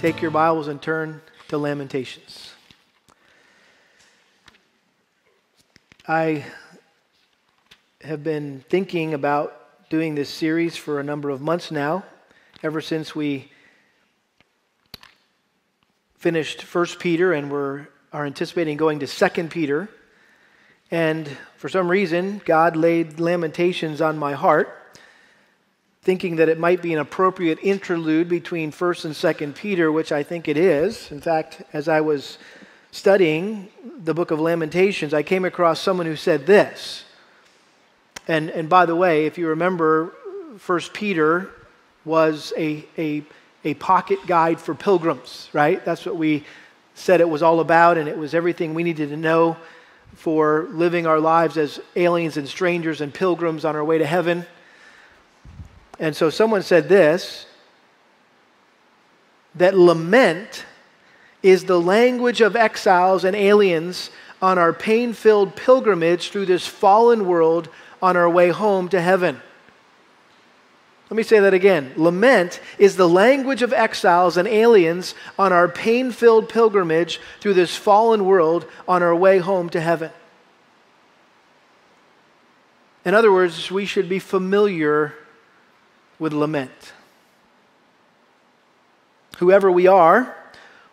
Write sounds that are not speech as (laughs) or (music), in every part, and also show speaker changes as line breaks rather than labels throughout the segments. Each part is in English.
take your Bibles and turn to Lamentations. I have been thinking about doing this series for a number of months now, ever since we finished 1 Peter and we're, are anticipating going to 2 Peter. And for some reason, God laid Lamentations on my heart thinking that it might be an appropriate interlude between 1st and 2nd Peter, which I think it is. In fact, as I was studying the book of Lamentations, I came across someone who said this. And, and by the way, if you remember, 1st Peter was a, a, a pocket guide for pilgrims, right? That's what we said it was all about, and it was everything we needed to know for living our lives as aliens and strangers and pilgrims on our way to heaven. And so someone said this that lament is the language of exiles and aliens on our pain filled pilgrimage through this fallen world on our way home to heaven. Let me say that again. Lament is the language of exiles and aliens on our pain filled pilgrimage through this fallen world on our way home to heaven. In other words, we should be familiar with lament. Whoever we are,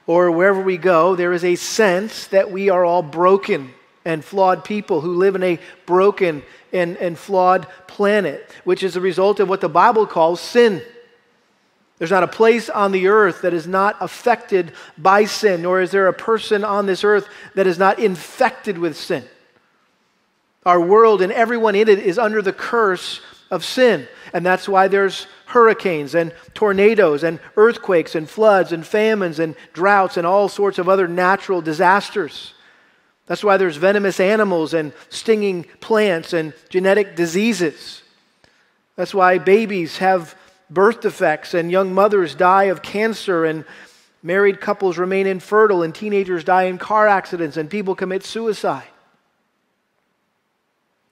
or wherever we go, there is a sense that we are all broken and flawed people who live in a broken and, and flawed planet, which is a result of what the Bible calls sin. There's not a place on the earth that is not affected by sin, nor is there a person on this earth that is not infected with sin. Our world and everyone in it is under the curse of sin. And that's why there's hurricanes and tornadoes and earthquakes and floods and famines and droughts and all sorts of other natural disasters. That's why there's venomous animals and stinging plants and genetic diseases. That's why babies have birth defects and young mothers die of cancer and married couples remain infertile and teenagers die in car accidents and people commit suicide.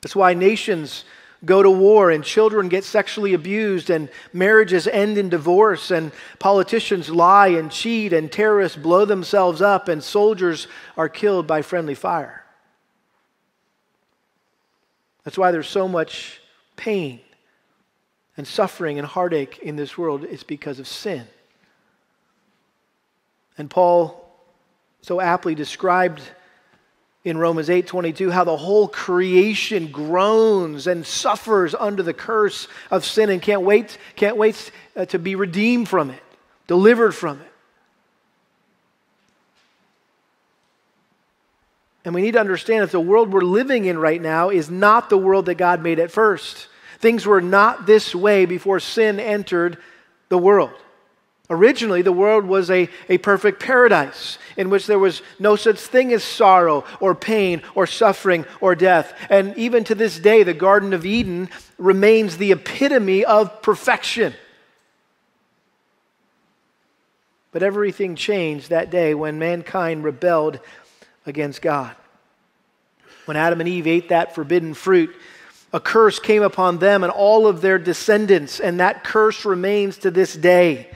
That's why nations go to war and children get sexually abused and marriages end in divorce and politicians lie and cheat and terrorists blow themselves up and soldiers are killed by friendly fire. That's why there's so much pain and suffering and heartache in this world. It's because of sin. And Paul so aptly described in Romans 8:22 how the whole creation groans and suffers under the curse of sin and can't wait can't wait uh, to be redeemed from it, delivered from it. And we need to understand that the world we're living in right now is not the world that God made at first. Things were not this way before sin entered the world. Originally, the world was a, a perfect paradise in which there was no such thing as sorrow or pain or suffering or death. And even to this day, the Garden of Eden remains the epitome of perfection. But everything changed that day when mankind rebelled against God. When Adam and Eve ate that forbidden fruit, a curse came upon them and all of their descendants, and that curse remains to this day.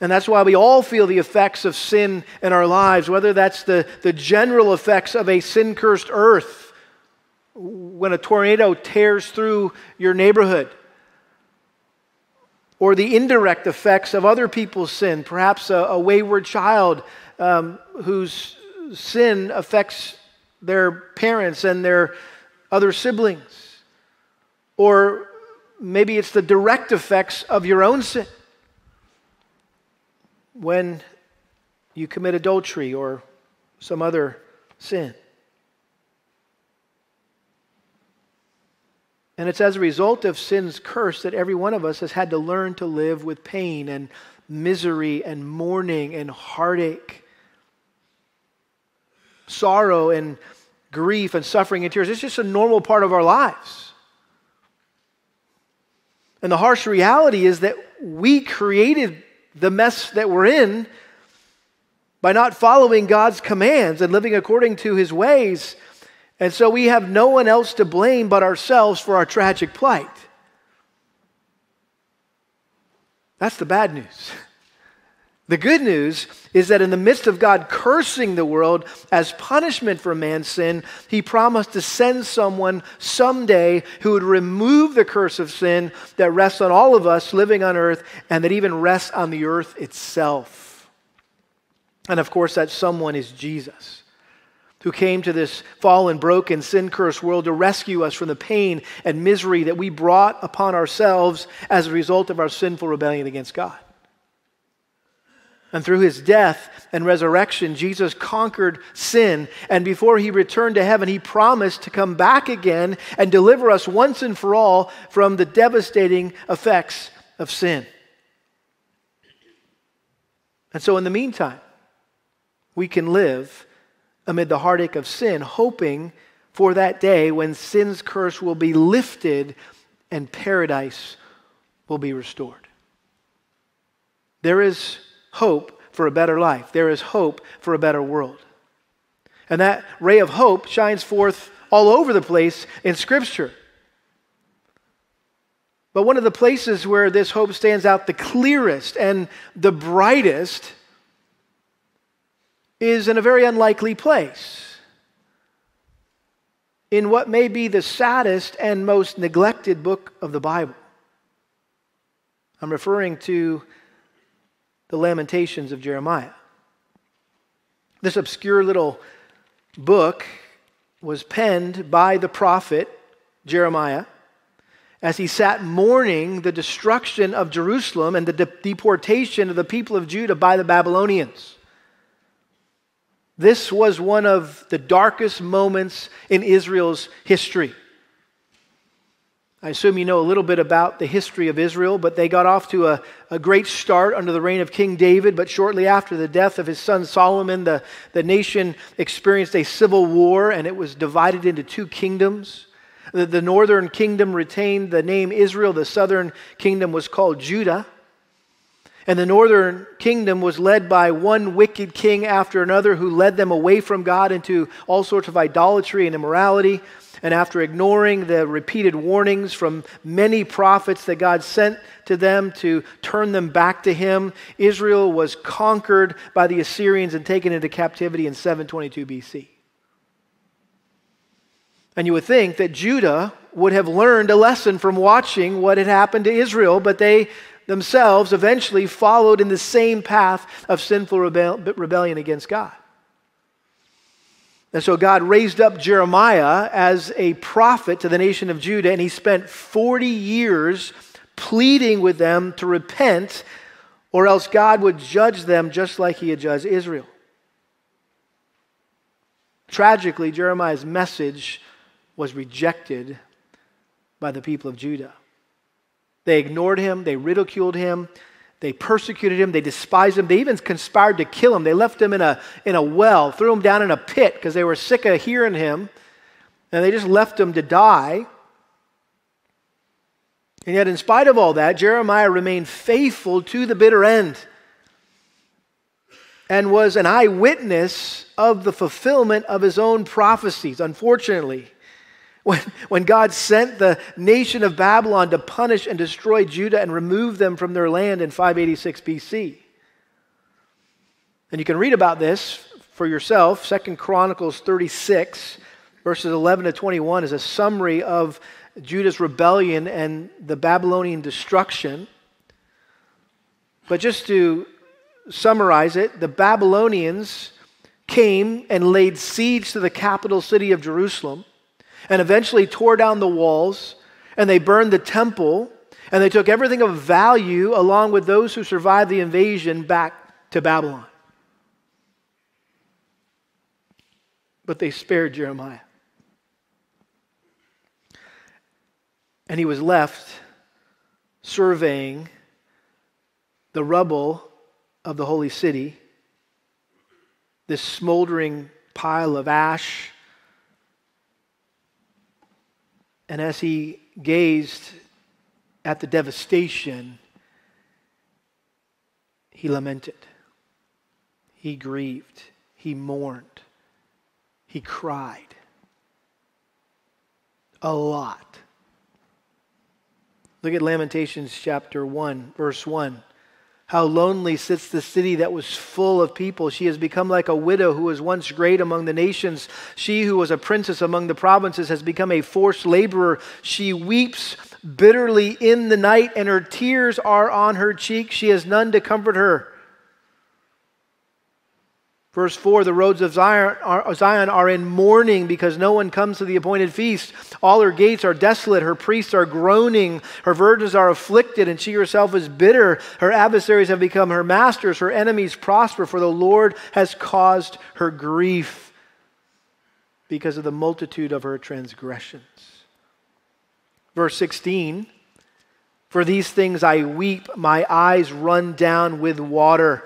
And that's why we all feel the effects of sin in our lives, whether that's the, the general effects of a sin cursed earth, when a tornado tears through your neighborhood, or the indirect effects of other people's sin, perhaps a, a wayward child um, whose sin affects their parents and their other siblings, or maybe it's the direct effects of your own sin when you commit adultery or some other sin. And it's as a result of sin's curse that every one of us has had to learn to live with pain and misery and mourning and heartache, sorrow and grief and suffering and tears. It's just a normal part of our lives. And the harsh reality is that we created the mess that we're in by not following God's commands and living according to his ways. And so we have no one else to blame but ourselves for our tragic plight. That's the bad news. (laughs) The good news is that in the midst of God cursing the world as punishment for man's sin, he promised to send someone someday who would remove the curse of sin that rests on all of us living on earth and that even rests on the earth itself. And of course, that someone is Jesus, who came to this fallen, broken, sin cursed world to rescue us from the pain and misery that we brought upon ourselves as a result of our sinful rebellion against God. And through his death and resurrection, Jesus conquered sin. And before he returned to heaven, he promised to come back again and deliver us once and for all from the devastating effects of sin. And so, in the meantime, we can live amid the heartache of sin, hoping for that day when sin's curse will be lifted and paradise will be restored. There is hope for a better life. There is hope for a better world. And that ray of hope shines forth all over the place in Scripture. But one of the places where this hope stands out the clearest and the brightest is in a very unlikely place. In what may be the saddest and most neglected book of the Bible. I'm referring to the Lamentations of Jeremiah. This obscure little book was penned by the prophet Jeremiah as he sat mourning the destruction of Jerusalem and the de- deportation of the people of Judah by the Babylonians. This was one of the darkest moments in Israel's history. I assume you know a little bit about the history of Israel, but they got off to a, a great start under the reign of King David. But shortly after the death of his son Solomon, the, the nation experienced a civil war and it was divided into two kingdoms. The, the northern kingdom retained the name Israel, the southern kingdom was called Judah. And the northern kingdom was led by one wicked king after another who led them away from God into all sorts of idolatry and immorality. And after ignoring the repeated warnings from many prophets that God sent to them to turn them back to Him, Israel was conquered by the Assyrians and taken into captivity in 722 BC. And you would think that Judah would have learned a lesson from watching what had happened to Israel, but they themselves eventually followed in the same path of sinful rebellion against God. And so God raised up Jeremiah as a prophet to the nation of Judah, and he spent 40 years pleading with them to repent, or else God would judge them just like he had judged Israel. Tragically, Jeremiah's message was rejected by the people of Judah. They ignored him, they ridiculed him, they persecuted him, they despised him, they even conspired to kill him. They left him in a, in a well, threw him down in a pit because they were sick of hearing him, and they just left him to die. And yet, in spite of all that, Jeremiah remained faithful to the bitter end and was an eyewitness of the fulfillment of his own prophecies, unfortunately. When, when God sent the nation of Babylon to punish and destroy Judah and remove them from their land in 586 BC. And you can read about this for yourself. Second Chronicles 36, verses 11 to 21, is a summary of Judah's rebellion and the Babylonian destruction. But just to summarize it, the Babylonians came and laid siege to the capital city of Jerusalem and eventually tore down the walls and they burned the temple and they took everything of value along with those who survived the invasion back to Babylon. But they spared Jeremiah. And he was left surveying the rubble of the holy city, this smoldering pile of ash And as he gazed at the devastation, he lamented. He grieved. He mourned. He cried. A lot. Look at Lamentations chapter 1, verse 1. How lonely sits the city that was full of people. She has become like a widow who was once great among the nations. She who was a princess among the provinces has become a forced laborer. She weeps bitterly in the night, and her tears are on her cheek. She has none to comfort her. Verse 4 The roads of Zion are, Zion are, in mourning because no one comes to the appointed feast. All her gates are desolate. Her priests are groaning. Her virgins are afflicted, and she herself is bitter. Her adversaries have become her masters. Her enemies prosper, for the Lord has caused her grief because of the multitude of her transgressions. Verse 16 For these things I weep, my eyes run down with water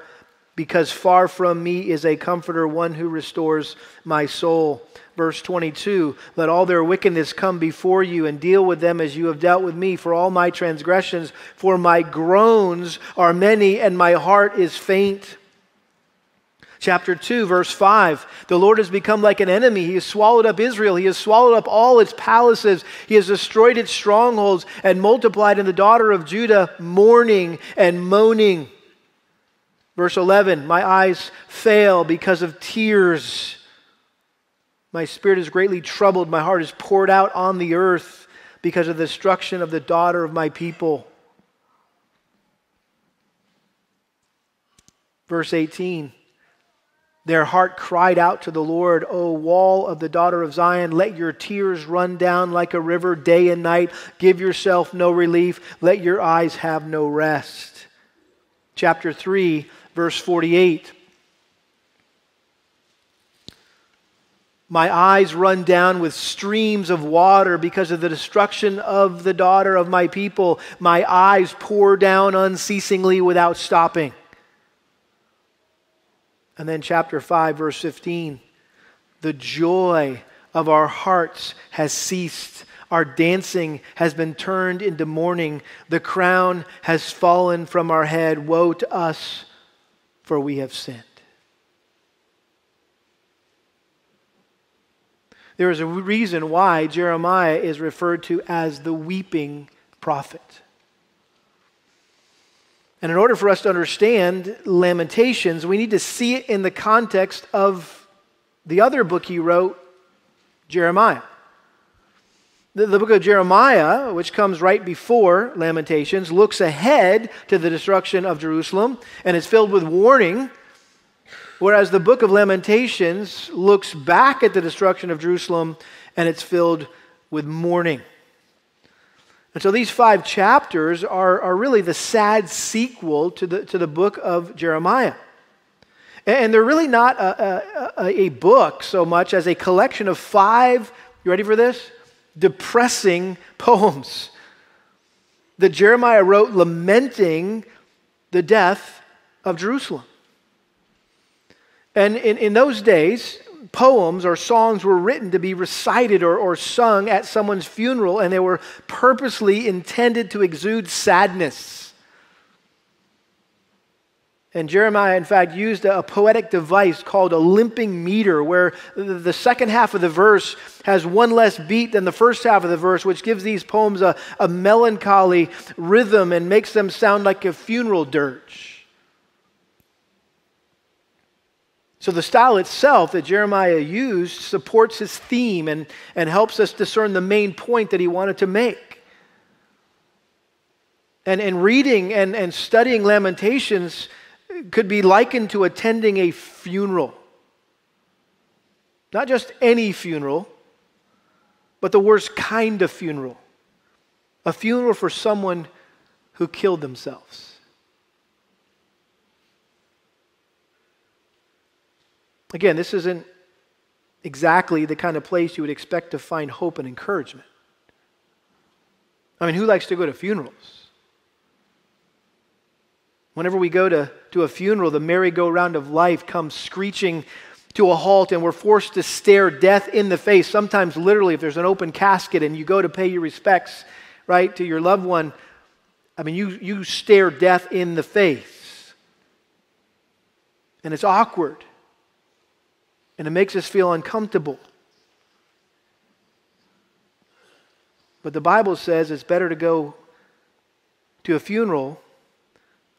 because far from me is a comforter, one who restores my soul. Verse 22 Let all their wickedness come before you and deal with them as you have dealt with me for all my transgressions, for my groans are many and my heart is faint. Chapter 2, verse 5 The Lord has become like an enemy. He has swallowed up Israel. He has swallowed up all its palaces. He has destroyed its strongholds and multiplied in the daughter of Judah mourning and moaning. Verse 11 My eyes fail because of tears. My spirit is greatly troubled. My heart is poured out on the earth because of the destruction of the daughter of my people. Verse 18 Their heart cried out to the Lord, O wall of the daughter of Zion, let your tears run down like a river day and night. Give yourself no relief. Let your eyes have no rest. Chapter 3 verse 48. My eyes run down with streams of water because of the destruction of the daughter of my people. My eyes pour down unceasingly without stopping. And then, chapter 5, verse 15 the joy of our hearts has ceased. Our dancing has been turned into mourning. The crown has fallen from our head. Woe to us! For we have sinned. There is a reason why Jeremiah is referred to as the weeping prophet. And in order for us to understand Lamentations, we need to see it in the context of the other book he wrote, Jeremiah. The, the, book of Jeremiah, which comes right before Lamentations, looks ahead to the destruction of Jerusalem and is filled with warning, whereas the book of Lamentations looks back at the destruction of Jerusalem and it's filled with mourning. And so these five chapters are, are really the sad sequel to the, to the book of Jeremiah. And they're really not a, a, a book so much as a collection of five, you ready for this? Depressing poems that Jeremiah wrote lamenting the death of Jerusalem. And in, in those days, poems or songs were written to be recited or, or sung at someone's funeral, and they were purposely intended to exude sadness. And Jeremiah, in fact, used a, poetic device called a limping meter, where the second half of the verse has one less beat than the first half of the verse, which gives these poems a, a melancholy rhythm and makes them sound like a funeral dirge. So the style itself that Jeremiah used supports his theme and, and helps us discern the main point that he wanted to make. And in reading and, and studying Lamentations, could be likened to attending a funeral. Not just any funeral, but the worst kind of funeral. A funeral for someone who killed themselves. Again, this isn't exactly the kind of place you would expect to find hope and encouragement. I mean, who likes to go to funerals? Whenever we go to, to a funeral, the merry-go-round of life comes screeching to a halt, and we're forced to stare death in the face. Sometimes, literally, if there's an open casket and you go to pay your respects, right, to your loved one, I mean, you, you stare death in the face. And it's awkward. And it makes us feel uncomfortable. But the Bible says it's better to go to a funeral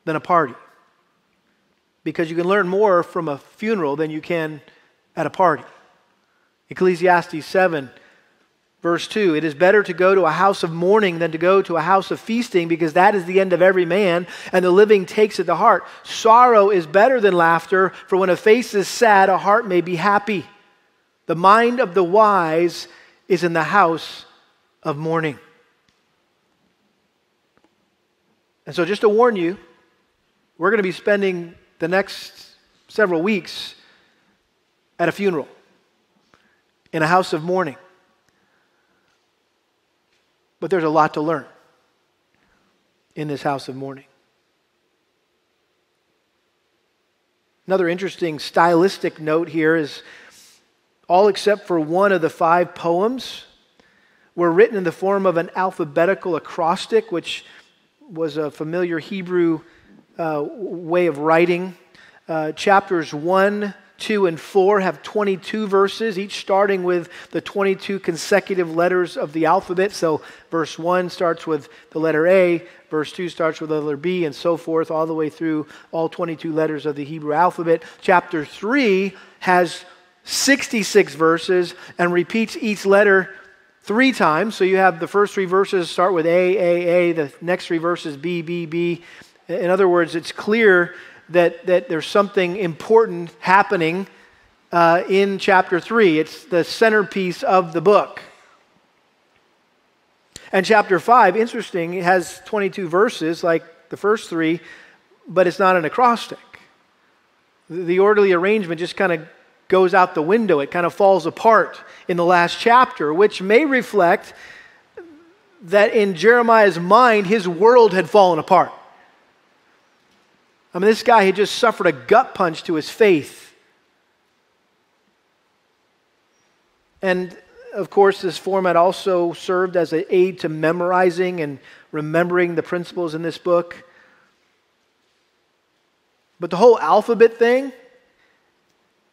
than a party. because you can learn more from a funeral than you can at a party. Ecclesiastes 7, verse 2 It is better to go to a house of mourning than to go to a house of feasting, because that is the end of every man, and the living takes it to heart. Sorrow is better than laughter, for when a face is sad, a heart may be happy. The mind of the wise is in the house of mourning. And so, just to warn you, we're going to be spending the next several weeks at a funeral in a house of mourning. But there's a lot to learn in this house of mourning. Another interesting stylistic note here is all except for one of the five poems were written in the form of an alphabetical acrostic, which was a familiar Hebrew uh, way of writing. Uh, chapters 1, 2, and 4 have 22 verses, each starting with the 22 consecutive letters of the alphabet. So, verse 1 starts with the letter A, verse 2 starts with the letter B, and so forth, all the way through all 22 letters of the Hebrew alphabet. Chapter 3 has 66 verses and repeats each letter three times. So you have the first three verses start with A, A, A, the next three verses B, B, B. In other words, it's clear that, that there's something important happening uh, in chapter 3. It's the centerpiece of the book. And chapter 5, interesting, it has 22 verses like the first three, but it's not an acrostic. The orderly arrangement just kind of goes out the window. It kind of falls apart in the last chapter, which may reflect that in Jeremiah's mind, his world had fallen apart. I mean, this guy had just suffered a gut punch to his faith. And of course, this format also served as an aid to memorizing and remembering the principles in this book. But the whole alphabet thing,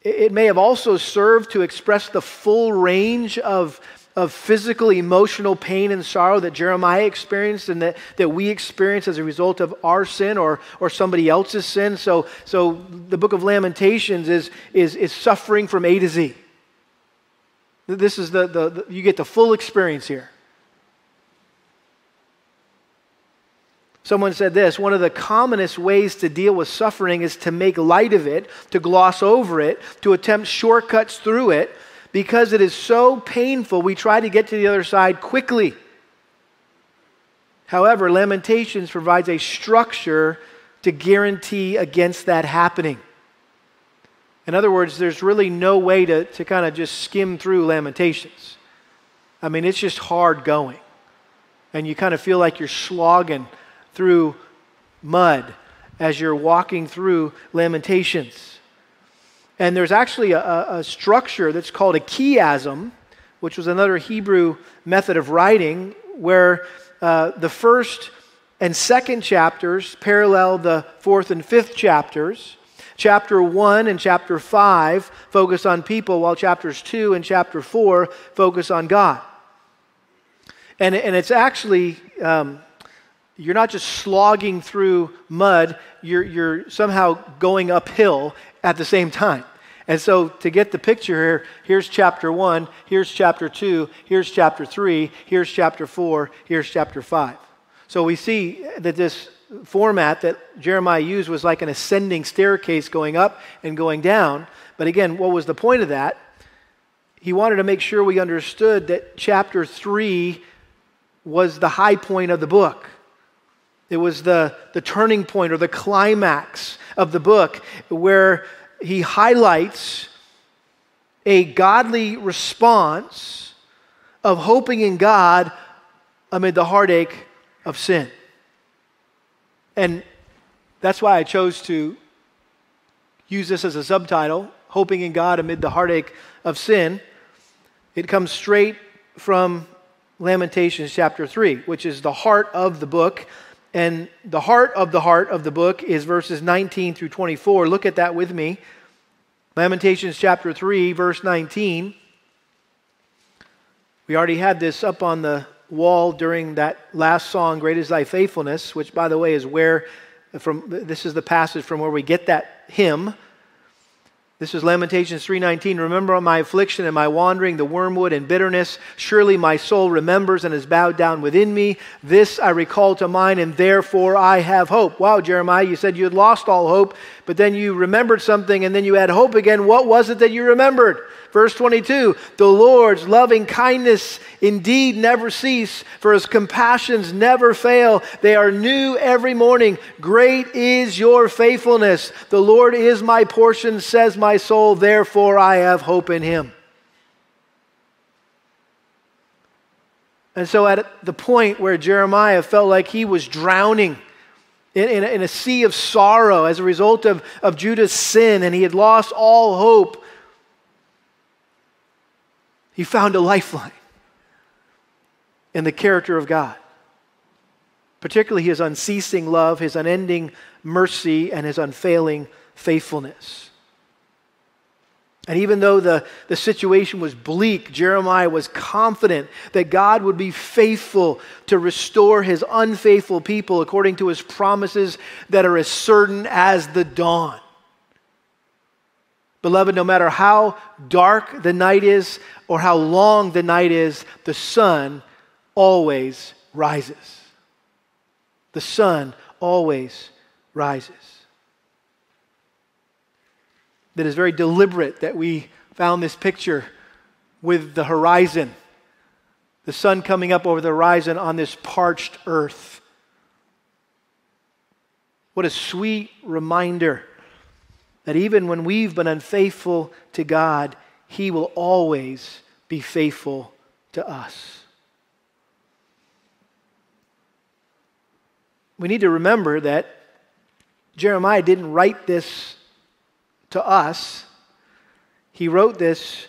it may have also served to express the full range of, of physical, emotional pain and sorrow that Jeremiah experienced and that, that we experience as a result of our sin or, or somebody else's sin. So, so the book of Lamentations is, is, is suffering from A to Z. This is the, the, the you get the full experience here. Someone said this one of the commonest ways to deal with suffering is to make light of it, to gloss over it, to attempt shortcuts through it. Because it is so painful, we try to get to the other side quickly. However, Lamentations provides a structure to guarantee against that happening. In other words, there's really no way to, to kind of just skim through Lamentations. I mean, it's just hard going. And you kind of feel like you're slogging through mud as you're walking through Lamentations. And there's actually a, a, structure that's called a chiasm, which was another Hebrew method of writing, where uh, the first and second chapters parallel the fourth and fifth chapters. Chapter 1 and chapter 5 focus on people, while chapters 2 and chapter 4 focus on God. And, and it's actually um, you're not just slogging through mud, you're, you're somehow going uphill at the same time. And so, to get the picture here, here's chapter 1, here's chapter 2, here's chapter 3, here's chapter 4, here's chapter 5. So, we see that this format that Jeremiah used was like an ascending staircase going up and going down. But again, what was the point of that? He wanted to make sure we understood that chapter 3 was the high point of the book. It was the, the turning point or the climax of the book where he highlights a godly response of hoping in God amid the heartache of sin. And that's why I chose to use this as a subtitle Hoping in God Amid the Heartache of Sin. It comes straight from Lamentations chapter 3, which is the heart of the book. And the heart of the heart of the book is verses 19 through 24. Look at that with me. Lamentations chapter 3, verse 19. We already had this up on the wall during that last song, Great is Thy Faithfulness, which, by the way, is where From, this is the passage from where we get that hymn. This is Lamentations 3:19. Remember my affliction and my wandering, the wormwood and bitterness. Surely my soul remembers and is bowed down within me. This I recall to mind, and therefore I have hope. Wow, Jeremiah, you said you had lost all hope, but then you remembered something, and then you had hope again. What was it that you remembered? Verse 22 The Lord's loving kindness indeed never cease, for his compassions never fail. They are new every morning. Great is your faithfulness. The Lord is my portion, says my soul. Therefore, I have hope in him. And so, at the point where Jeremiah felt like he was drowning, in, in, a, in, a, sea of sorrow as a result of, of Judah's sin, and he had lost all hope. He found a lifeline in the character of God, particularly his unceasing love, his unending mercy, and his unfailing faithfulness. And even though the, the situation was bleak, Jeremiah was confident that God would be faithful to restore his unfaithful people according to his promises that are as certain as the dawn. Beloved, no matter how dark the night is or how long the night is, the sun always rises. The sun always rises. That is very deliberate that we found this picture with the horizon, the sun coming up over the horizon on this parched earth. What a sweet reminder that even when we've been unfaithful to God, He will always be faithful to us. We need to remember that Jeremiah didn't write this to us, he wrote this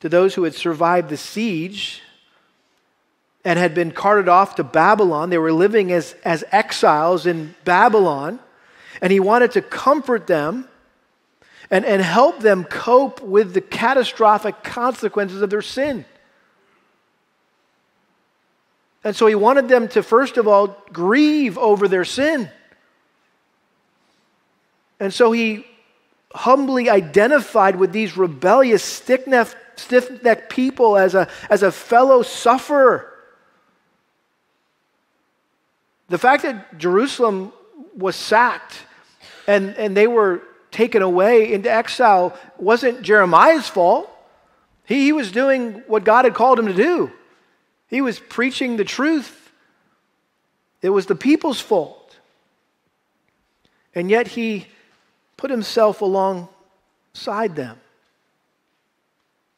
to those who had survived the siege and had been carted off to Babylon. They were living as, as exiles in Babylon, and he wanted to comfort them and, and help them cope with the catastrophic consequences of their sin. And so he wanted them to, first of all, grieve over their sin. And so he humbly identified with these rebellious, stiff necked people as a, as a fellow sufferer. The fact that Jerusalem was sacked and, and they were taken away into exile wasn't Jeremiah's fault. He, he was doing what God had called him to do, he was preaching the truth. It was the people's fault. And yet he put himself alongside them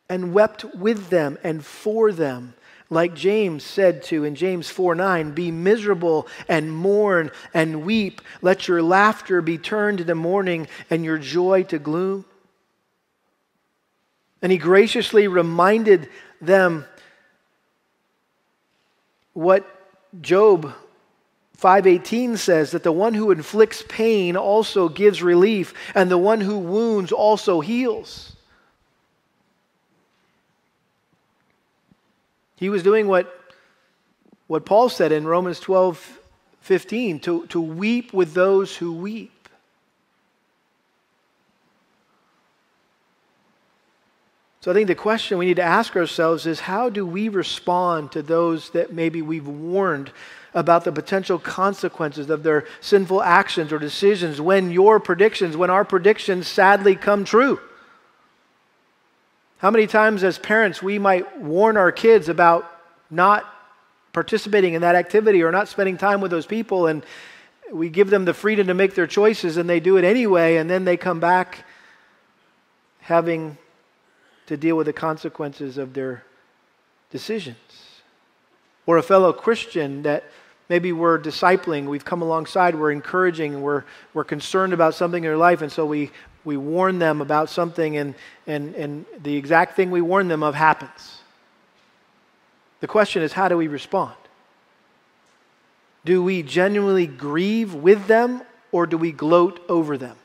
and wept with them and for them like James said to in James 4 9, be miserable and mourn and weep. Let your laughter be turned into mourning and your joy to gloom. And he graciously reminded them what Job 5:18 says that the one who inflicts pain also gives relief and the one who wounds also heals. He was doing what, what Paul said in Romans 12 15 to, to weep with those who weep. So I think the question we need to ask ourselves is how do we respond to those that maybe we've warned about the potential consequences of their sinful actions or decisions when your predictions, when our predictions sadly come true? How many times, as parents, we might warn our kids about not participating in that activity or not spending time with those people, and we give them the freedom to make their choices, and they do it anyway, and then they come back having to deal with the consequences of their decisions. Or a fellow Christian that maybe we're discipling, we've come alongside, we're encouraging, we're, we're concerned about something in their life, and so we, we warn them about something, and, and, and the exact thing we warn them of happens. The question is, how do we respond? Do we genuinely grieve with them, or do we gloat over them?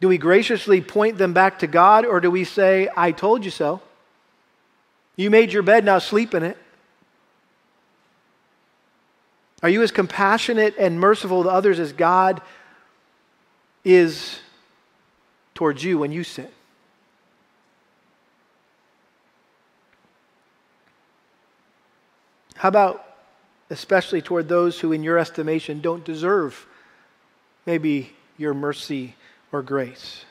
Do we graciously point them back to God, or do we say, I told you so? You made your bed, now sleep in it. Are you as compassionate and merciful to others as God is towards you when you sin? How about especially toward those who, in your estimation, don't deserve maybe your mercy or grace?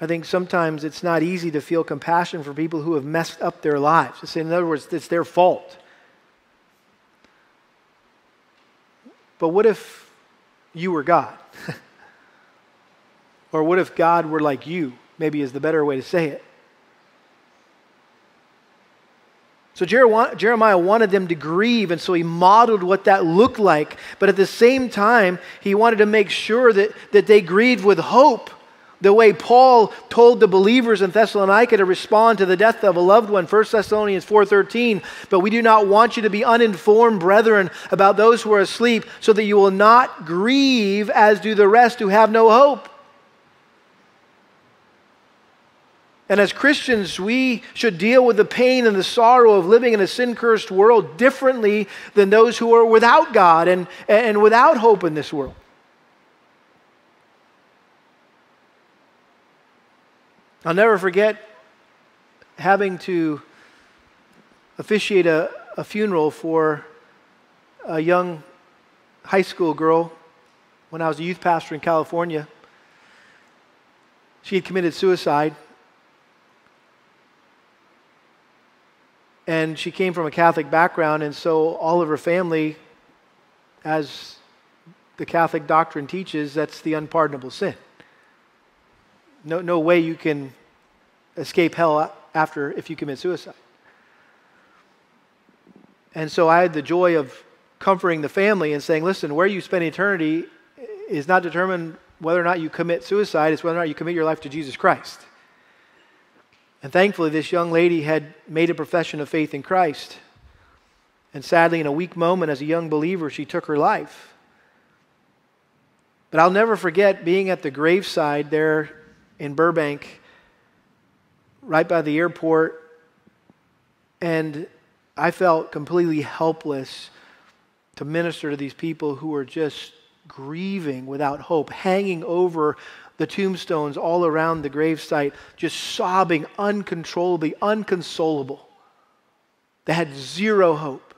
I think sometimes it's not easy to feel compassion for people who have messed up their lives. In other words, it's their fault. But what if you were God? (laughs) or what if God were like you? Maybe is the better way to say it. So Jeremiah wanted them to grieve, and so he modeled what that looked like. But at the same time, he wanted to make sure that, that they grieved with hope. The way Paul told the believers in Thessalonica to respond to the death of a loved one, 1 Thessalonians 4:13. But we do not want you to be uninformed, brethren, about those who are asleep, so that you will not grieve as do the rest who have no hope. And as Christians, we should deal with the pain and the sorrow of living in a sin cursed world differently than those who are without God and, and without hope in this world. I'll never forget having to officiate a, a funeral for a young high school girl when I was a youth pastor in California. She had committed suicide. And she came from a Catholic background, and so all of her family, as the Catholic doctrine teaches, that's the unpardonable sin. No, no way you can escape hell after if you commit suicide. And so I had the joy of comforting the family and saying, listen, where you spend eternity is not determined whether or not you commit suicide, it's whether or not you commit your life to Jesus Christ. And thankfully, this young lady had made a profession of faith in Christ. And sadly, in a weak moment as a young believer, she took her life. But I'll never forget being at the graveside there in Burbank, right by the airport, and I felt completely helpless to minister to these people who were just grieving without hope, hanging over the tombstones all around the gravesite, just sobbing uncontrollably, unconsolable. They had zero hope.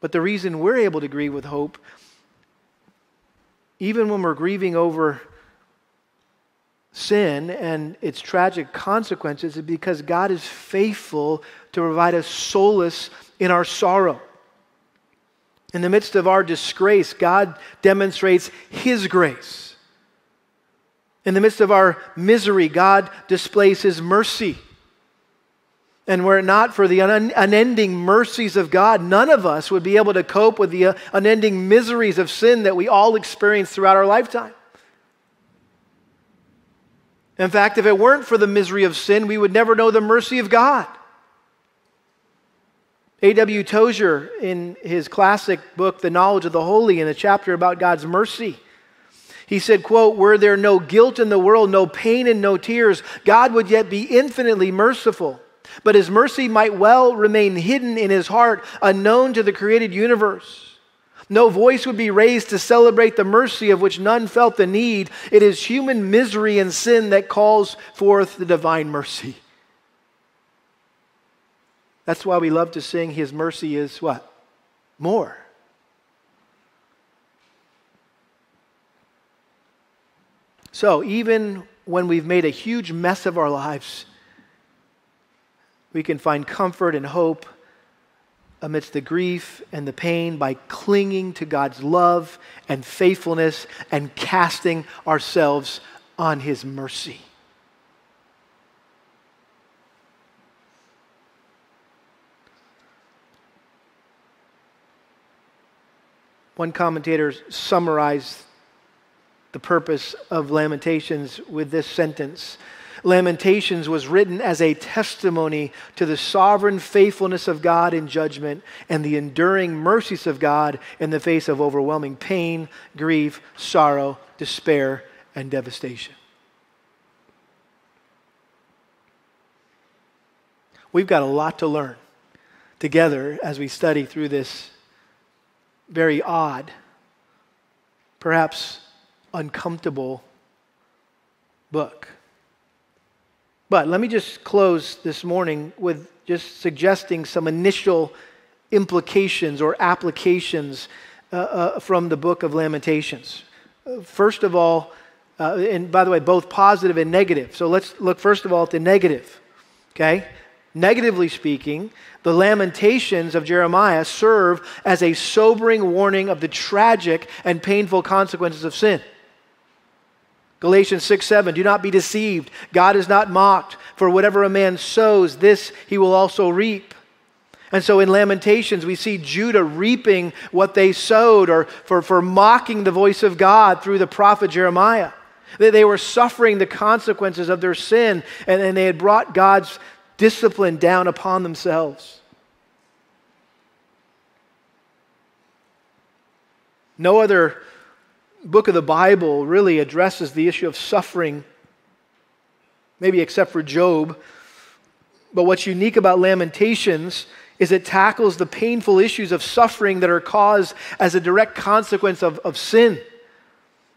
But the reason we're able to grieve with hope, even when we're grieving over sin and its tragic consequences, because God is faithful to provide us solace in our sorrow. In the midst of our disgrace, God demonstrates His grace. In the midst of our misery, God displays His mercy. And were it not for the unending mercies of God, none of us would be able to cope with the uh, unending miseries of sin that we all experience throughout our lifetime. In fact, if it weren't for the misery of sin, we would never know the mercy of God. A.W. Tozer, in his classic book, The Knowledge of the Holy, in a chapter about God's mercy, he said, quote, Were there no guilt in the world, no pain and no tears, God would yet be infinitely merciful. But his mercy might well remain hidden in his heart, unknown to the created universe. No voice would be raised to celebrate the mercy of which none felt the need. It is human misery and sin that calls forth the divine mercy. That's why we love to sing, His mercy is what? More. So, even when we've made a huge mess of our lives, we can find comfort and hope amidst the grief and the pain by clinging to God's love and faithfulness and casting ourselves on His mercy. One commentator summarized the purpose of Lamentations with this sentence Lamentations was written as a testimony to the sovereign faithfulness of God in judgment and the enduring mercies of God in the face of overwhelming pain, grief, sorrow, despair, and devastation. We've got a lot to learn together as we study through this very odd, perhaps uncomfortable book. But let me just close this morning with just suggesting some initial implications or applications uh, uh, from the book of Lamentations. First of all, uh, and by the way, both positive and negative. So let's look first of all at the negative. Okay? Negatively speaking, the lamentations of Jeremiah serve as a sobering warning of the tragic and painful consequences of sin. Galatians 6 7, do not be deceived. God is not mocked, for whatever a man sows, this he will also reap. And so in Lamentations, we see Judah reaping what they sowed or for, for mocking the voice of God through the prophet Jeremiah. They, they were suffering the consequences of their sin, and, and they had brought God's discipline down upon themselves. No other book of the Bible really addresses the issue of suffering, maybe except for Job. But what's unique about Lamentations is it tackles the painful issues of suffering that are caused as a direct consequence of, of sin.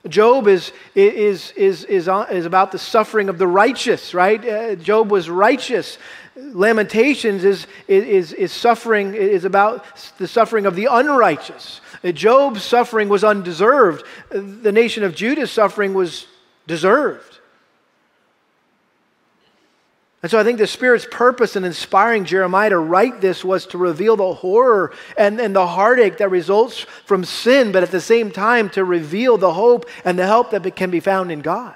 Job is, is, is, is, is about the suffering of the righteous, right? Uh, Job was righteous. Lamentations is, is, is suffering, is about the suffering of the unrighteous. Job's suffering was undeserved. The nation of Judah's suffering was deserved. And so I think the Spirit's purpose in inspiring Jeremiah to write this was to reveal the horror and, and the heartache that results from sin, but at the same time to reveal the hope and the help that can be found in God.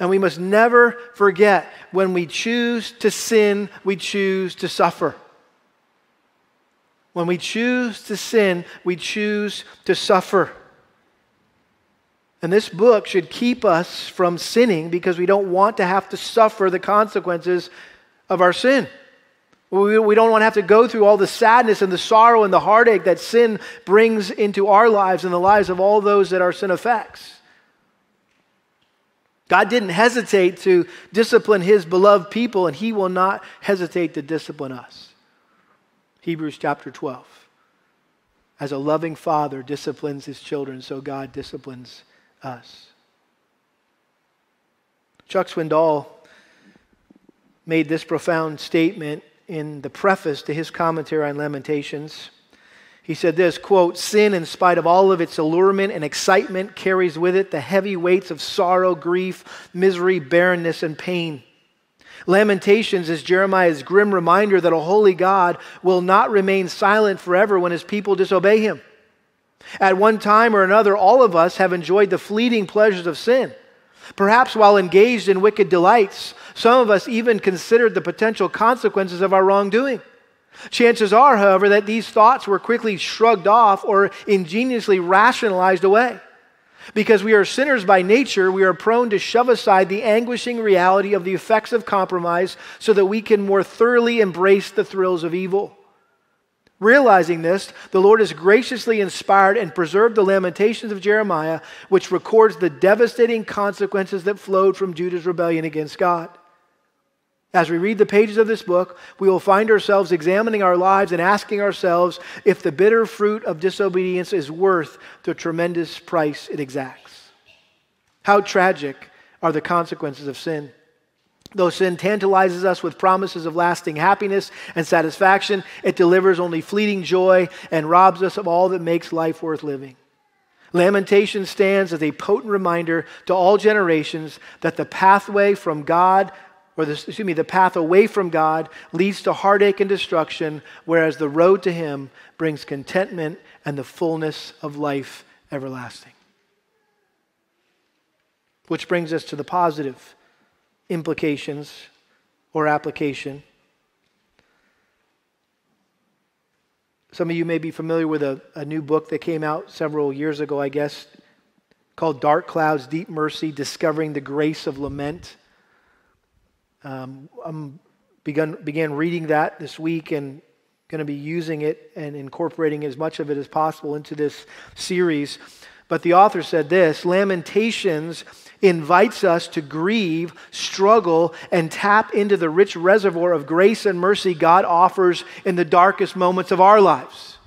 And we must never forget when we choose to sin, we choose to suffer. When we choose to sin, we choose to suffer. And this book should keep us from sinning because we don't want to have to suffer the consequences of our sin. We, don't want to have to go through all the sadness and the sorrow and the heartache that sin brings into our lives and the lives of all those that our sin affects. God didn't hesitate to discipline his beloved people, and he will not hesitate to discipline us. Hebrews chapter 12. As a loving father disciplines his children, so God disciplines us. Chuck Swindoll made this profound statement in the preface to his commentary on Lamentations. He said this quote, Sin, in spite of all of its allurement and excitement, carries with it the heavy weights of sorrow, grief, misery, barrenness, and pain. Lamentations is Jeremiah's grim reminder that a holy God will not remain silent forever when his people disobey him. At one time or another, all of us have enjoyed the fleeting pleasures of sin. Perhaps while engaged in wicked delights, some of us even considered the potential consequences of our wrongdoing. Chances are, however, that these thoughts were quickly shrugged off or ingeniously rationalized away. Because we are sinners by nature, we are prone to shove aside the anguishing reality of the effects of compromise so that we can more thoroughly embrace the thrills of evil. Realizing this, the Lord has graciously inspired and preserved the Lamentations of Jeremiah, which records the devastating consequences that flowed from Judah's rebellion against God. As we read the pages of this book, we will find ourselves examining our lives and asking ourselves if the bitter fruit of disobedience is worth the tremendous price it exacts. How tragic are the consequences of sin. Though sin tantalizes us with promises of lasting happiness and satisfaction, it delivers only fleeting joy and robs us of all that makes life worth living. Lamentation stands as a potent reminder to all generations that the pathway from God or the, excuse me, the path away from God leads to heartache and destruction, whereas the road to Him brings contentment and the fullness of life everlasting. Which brings us to the positive implications or application. Some of you may be familiar with a, a new book that came out several years ago, I guess, called Dark Clouds, Deep Mercy Discovering the Grace of Lament. Um, I'm begun, began reading that this week and going to be using it and incorporating as much of it as possible into this series. But the author said this Lamentations invites us to grieve, struggle, and tap into the rich reservoir of grace and mercy God offers in the darkest moments of our lives.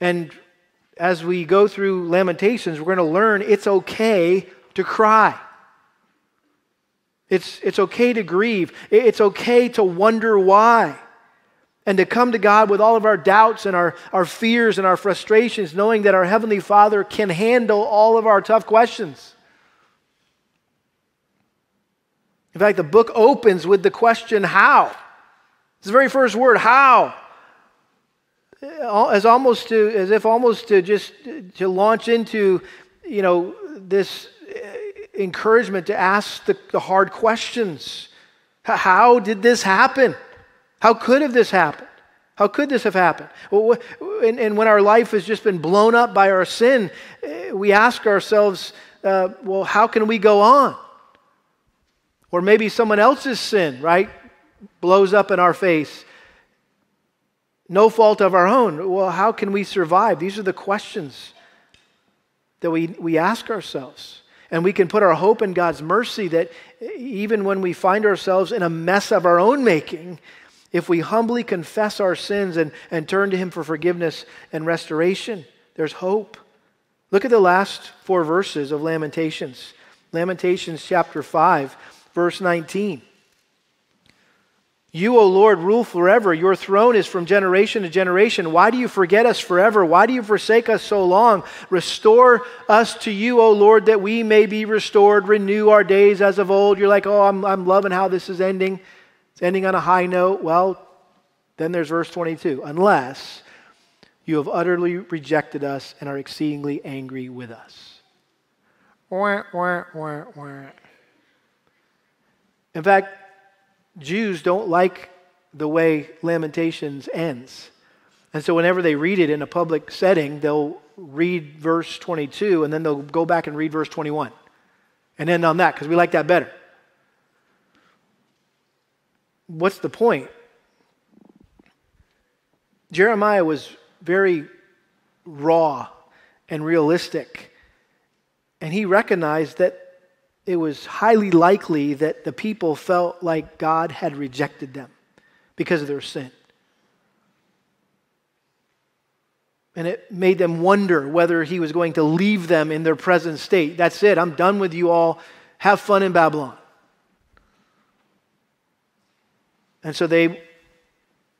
And as we go through Lamentations, we're going to learn it's okay to cry. It's, it's okay to grieve. It's okay to wonder why and to come to God with all of our doubts and our, our fears and our frustrations, knowing that our Heavenly Father can handle all of our tough questions. In fact, the book opens with the question, How? It's the very first word, How? As almost to, as if almost to just to launch into, you know, this eh, encouragement to ask the, the hard questions. How did this happen? How could have this happened? How could this have happened? Well, and, and, when our life has just been blown up by our sin, eh, we ask ourselves, uh, well, how can we go on? Or maybe someone else's sin, right, blows up in our face. No fault of our own. Well, how can we survive? These are the questions that we, we ask ourselves. And we can put our hope in God's mercy that even when we find ourselves in a mess of our own making, if we humbly confess our sins and, and turn to Him for forgiveness and restoration, there's hope. Look at the last four verses of Lamentations. Lamentations chapter 5, verse 19. You, O Lord, rule forever. Your throne is from generation to generation. Why do you forget us forever? Why do you forsake us so long? Restore us to you, O Lord, that we may be restored. Renew our days as of old. You're like, oh, I'm, I'm loving how this is ending. It's ending on a high note. Well, then there's verse 22 unless you have utterly rejected us and are exceedingly angry with us. Wah, wah, wah, In fact, Jews don't like the way Lamentations ends. And so, whenever they read it in a public setting, they'll read verse 22 and then they'll go back and read verse 21 and end on that because we like that better what's the point? Jeremiah was very raw and realistic. And he recognized that it was highly likely that the people felt like God had rejected them because of their sin. And it made them wonder whether he was going to leave them in their present state. That's it. I'm done with you all. Have fun in Babylon. And so they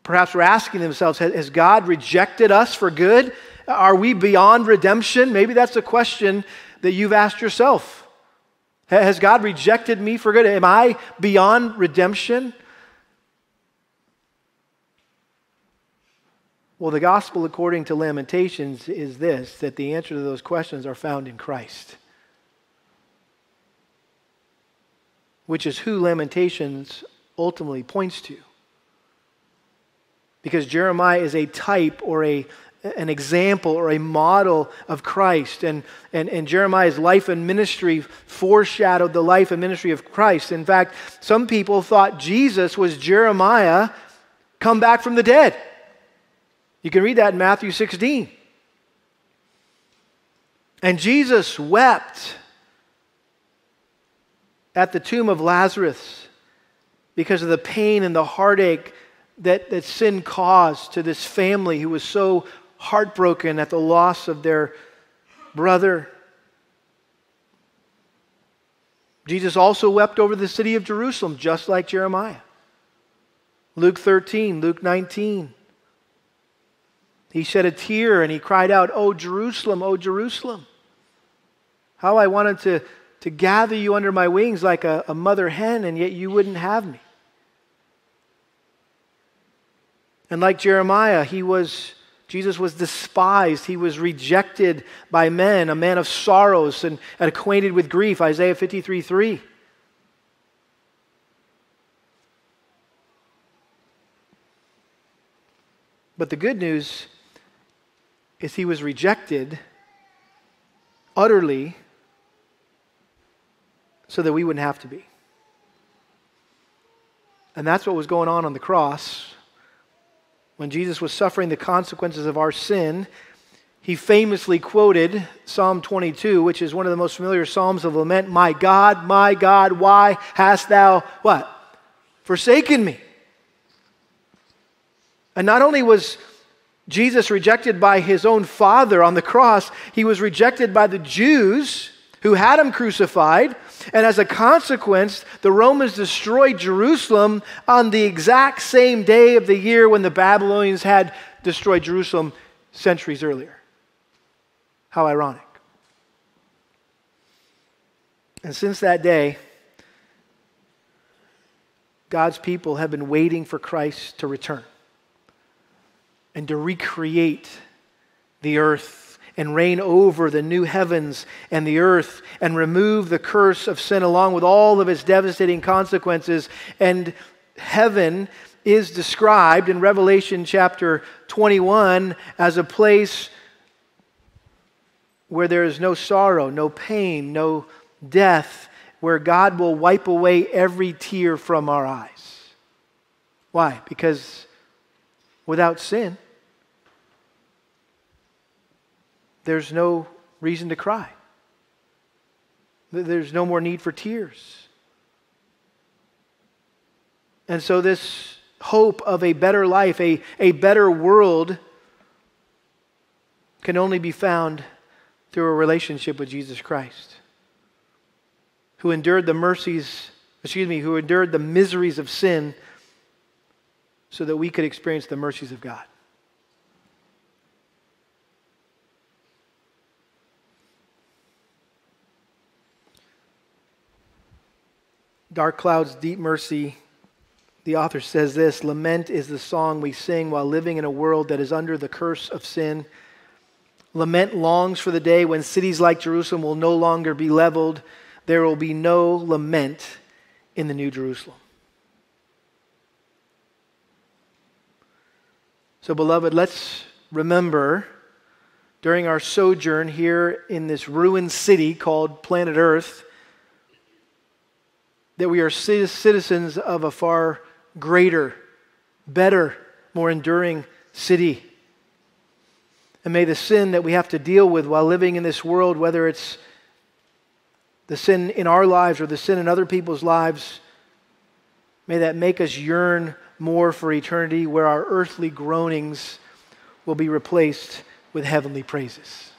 perhaps were asking themselves Has God rejected us for good? Are we beyond redemption? Maybe that's a question that you've asked yourself. Has God rejected me for good? Am I beyond redemption? Well, the gospel according to Lamentations is this that the answer to those questions are found in Christ, which is who Lamentations ultimately points to. Because Jeremiah is a type or a, an example or a model of Christ. And, and, and Jeremiah's life and ministry foreshadowed the life and ministry of Christ. In fact, some people thought Jesus was Jeremiah come back from the dead. You can read that in Matthew 16. And Jesus wept at the tomb of Lazarus because of the pain and the heartache that, that sin caused to this family who was so heartbroken at the loss of their brother. Jesus also wept over the city of Jerusalem, just like Jeremiah. Luke 13, Luke 19. He shed a tear and he cried out, Oh, Jerusalem, oh, Jerusalem. How I wanted to to gather you under my wings like a, a mother hen, and yet you wouldn't have me. And like Jeremiah, he was Jesus was despised. He was rejected by men, a man of sorrows and, and acquainted with grief, Isaiah 53 3. But the good news is he was rejected utterly so that we wouldn't have to be. And that's what was going on on the cross. When Jesus was suffering the consequences of our sin, he famously quoted Psalm 22, which is one of the most familiar Psalms of lament My God, my God, why hast thou what? Forsaken me. And not only was Jesus rejected by his own father on the cross, he was rejected by the Jews who had him crucified. And as a consequence, the Romans destroyed Jerusalem on the exact same day of the year when the Babylonians had destroyed Jerusalem centuries earlier. How ironic. And since that day, God's people have been waiting for Christ to return and to recreate the earth and reign over the new heavens and the earth and remove the curse of sin along with all of its devastating consequences. And heaven is described in Revelation chapter 21 as a place where there is no sorrow, no pain, no death, where God will wipe away every tear from our eyes. Why? Because without sin, there's no reason to cry. There's no more need for tears. And so, this hope of a better life, a, a better world, can only be found through a relationship with Jesus Christ, who endured the mercies, excuse me, who endured the miseries of sin so that we could experience the mercies of God. Dark Clouds, Deep Mercy, the author says this Lament is the song we sing while living in a world that is under the curse of sin Lament longs for the day when cities like Jerusalem will no longer be leveled. There will be no lament in the New Jerusalem. So, beloved, let's remember during our sojourn here in this ruined city called planet Earth that we are citizens of a far greater, better, more enduring city. And may the sin that we have to deal with while living in this world, whether it's the sin in our lives or the sin in other people's lives, may that make us yearn more for eternity where our earthly groanings will be replaced with heavenly praises.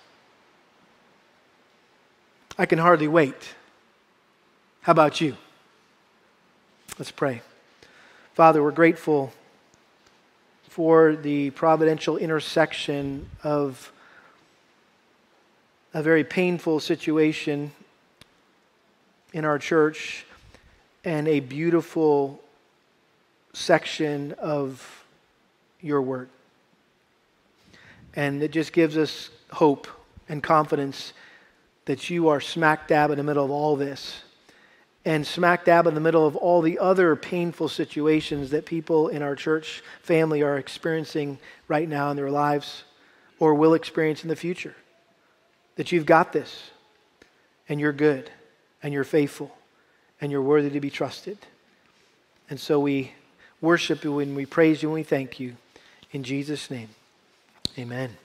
I can hardly wait. How about you? Let's pray. Father, we're grateful for the providential intersection of a very painful situation in our church and a beautiful section of your word. And it just gives us hope and confidence that you are smack dab in the middle of all this and smack dab in the middle of all the other painful situations that people in our church family are experiencing right now in their lives or will experience in the future. That you've got this, and you're good, and you're faithful, and you're worthy to be trusted. And so we worship you and we praise you and we thank you. In Jesus' name, amen.